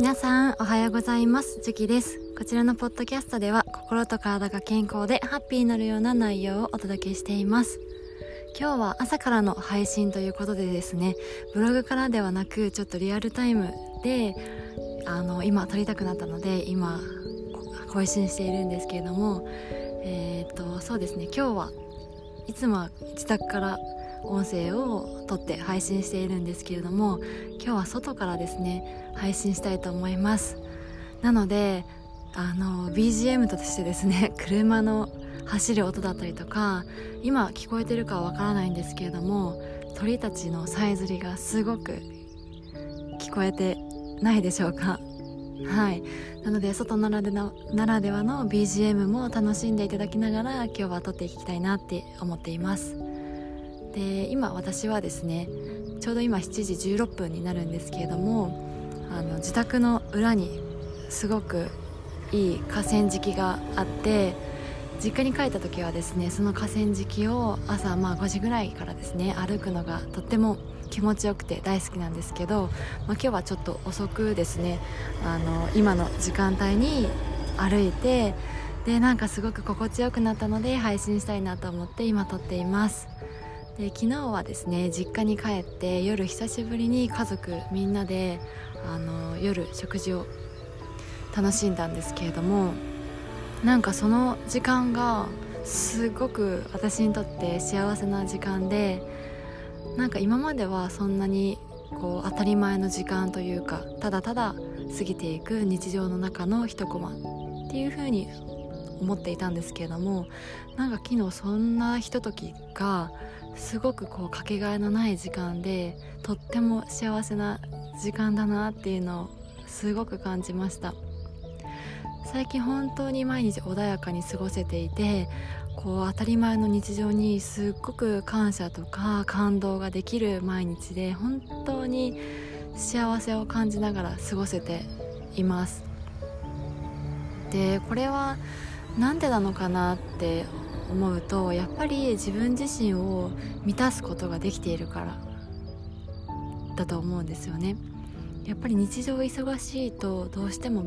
皆さんおはようございます。ジュキです。こちらのポッドキャストでは心と体が健康でハッピーになるような内容をお届けしています。今日は朝からの配信ということでですねブログからではなくちょっとリアルタイムであの今撮りたくなったので今配信しているんですけれどもえっ、とそうですね。今日はいつも自宅から音声を撮って配信しているんですけれども今日は外からですね配信したいと思います。なのであの BGM としてですね 車の走る音だったりとか今聞こえてるかはわからないんですけれども鳥たちのさえずりがすごく聞こえてないでしょうか。はい。なので外ならでのならではの BGM も楽しんでいただきながら今日は撮っていきたいなって思っています。で今私はですねちょうど今7時16分になるんですけれどもあの自宅の裏にすごくいい河川敷があって実家に帰った時はですねその河川敷を朝まあ5時ぐらいからですね歩くのがとっても気持ちよくて大好きなんですけど、まあ、今日はちょっと遅くですねあの今の時間帯に歩いてでなんかすごく心地よくなったので配信したいなと思って今撮っています。で昨日はですね実家に帰って夜久しぶりに家族みんなであの夜食事を楽しんだんですけれどもなんかその時間がすごく私にとって幸せな時間でなんか今まではそんなにこう当たり前の時間というかただただ過ぎていく日常の中の一コマっていう風に思っていたんですけれどもなんか昨日そんなひとときがすごくこうかけがえのない時間でとっても幸せな時間だなっていうのをすごく感じました。最近本当に毎日穏やかに過ごせていてこう当たり前の日常にすっごく感謝とか感動ができる毎日で本当に幸せを感じながら過ごせています。でこれは何でなのかなって思うとやっぱり自分自身を満たすことができているからだと思うんですよね。やっぱり日常忙しいとどうしても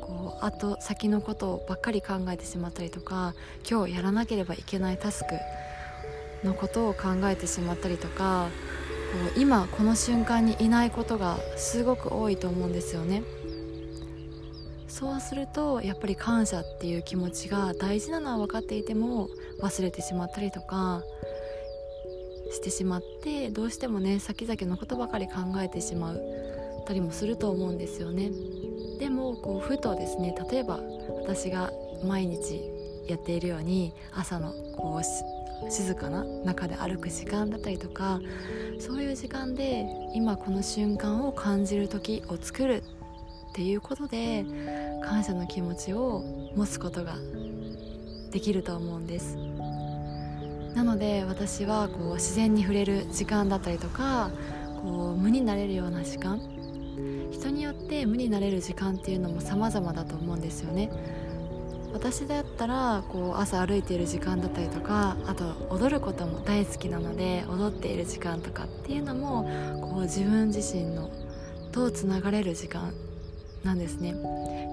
こうあと先のことばっかり考えてしまったりとか今日やらなければいけないタスクのことを考えてしまったりとかこう今この瞬間にいないことがすごく多いと思うんですよね。そうするとやっぱり感謝っていう気持ちが大事なのは分かっていても忘れてしまったりとかしてしまってどうしてもね先々のことばかり考えてしまうたりもすると思うんですよね。でもこうふとですね例えば私が毎日やっているように朝のこう静かな中で歩く時間だったりとかそういう時間で今この瞬間を感じる時を作るっていうことで感謝の気持ちを持つことができると思うんです。なので私はこう自然に触れる時間だったりとかこう無になれるような時間人によって無になれる時間っていうのも様々だと思うんですよね。私だったらこう朝歩いている時間だったりとかあと踊ることも大好きなので踊っている時間とかっていうのもこう自分自身のとつながれる時間なんですね。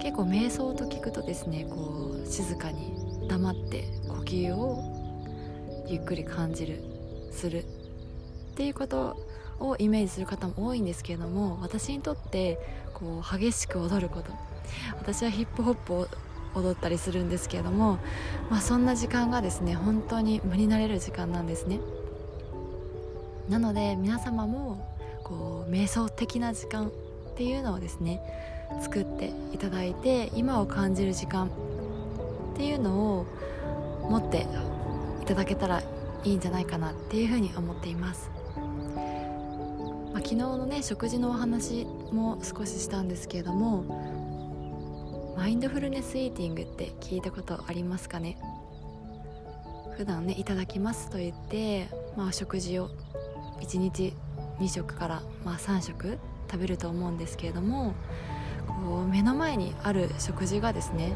結構瞑想と聞くとですねこう静かに黙って呼吸をゆっくり感じるする。っていうことをイメージする方も多いんですけれども私にとってこう激しく踊ること。私はヒップホップを踊ったりするんですけれども、まあ、そんな時間がですね本当に無になれる時間なんですね。なので皆様もこう瞑想的な時間っていうのをですね作っていただいて今を感じる時間っていうのを持っていただけたらいいんじゃないかなっていうふうに思っています。まあ、昨日のね食事のお話も少ししたんですけれどもマインドフルネスイーティングって聞いたことありますかね？普段ねいただきますと言って、まあ、食事を1日2食から、まあ、3食食べると思うんですけれどもこう目の前にある食事がですね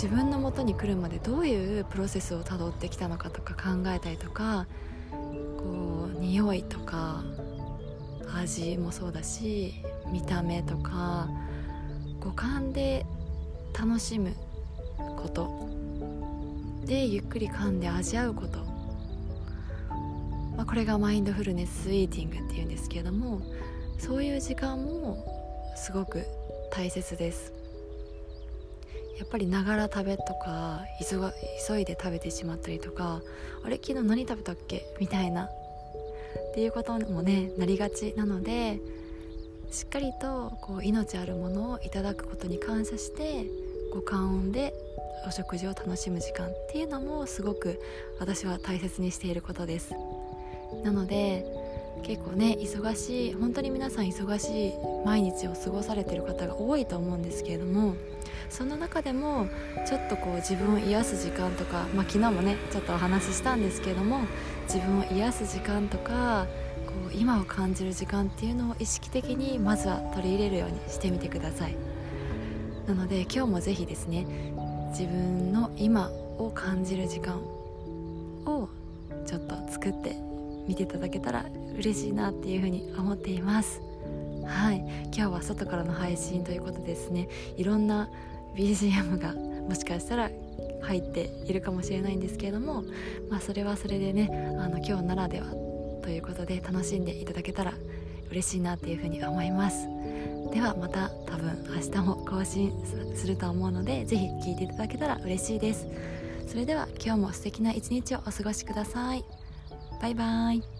自分の元に来るまでどういうプロセスをたどってきたのかとか考えたりとかこう匂いとか味もそうだし見た目とか五感で楽しむこと。でゆっくり噛んで味わうこと、まあ、これがマインドフルネスイーティングっていうんですけれどもそういう時間もすごく大切です。やっぱりながら食べとか急いで食べてしまったりとかあれ昨日何食べたっけ？みたいな。っていうこともねなりがちなのでしっかりとこう命あるものをいただくことに感謝して五感音でお食事を楽しむ時間っていうのもすごく私は大切にしていることです。なので結構ね忙しい本当に皆さん忙しい毎日を過ごされてる方が多いと思うんですけれどもその中でもちょっとこう自分を癒す時間とか、まあ、昨日もねちょっとお話ししたんですけれども自分を癒す時間とかこう今を感じる時間っていうのを意識的にまずは取り入れるようにしてみてください。なので今日もぜひですね自分の今を感じる時間をちょっと作ってみていただけたら嬉しいなっていうふうに思っています。はい。今日は外からの配信ということですね。いろんな BGM がもしかしたら入っているかもしれないんですけれども、まあ、それはそれでねあの今日ならではということで楽しんでいただけたら嬉しいなっていうふうに思います。ではまた多分明日も更新すると思うので是非聴いていただけたら嬉しいです。それでは今日も素敵な一日をお過ごしください。バイバイ。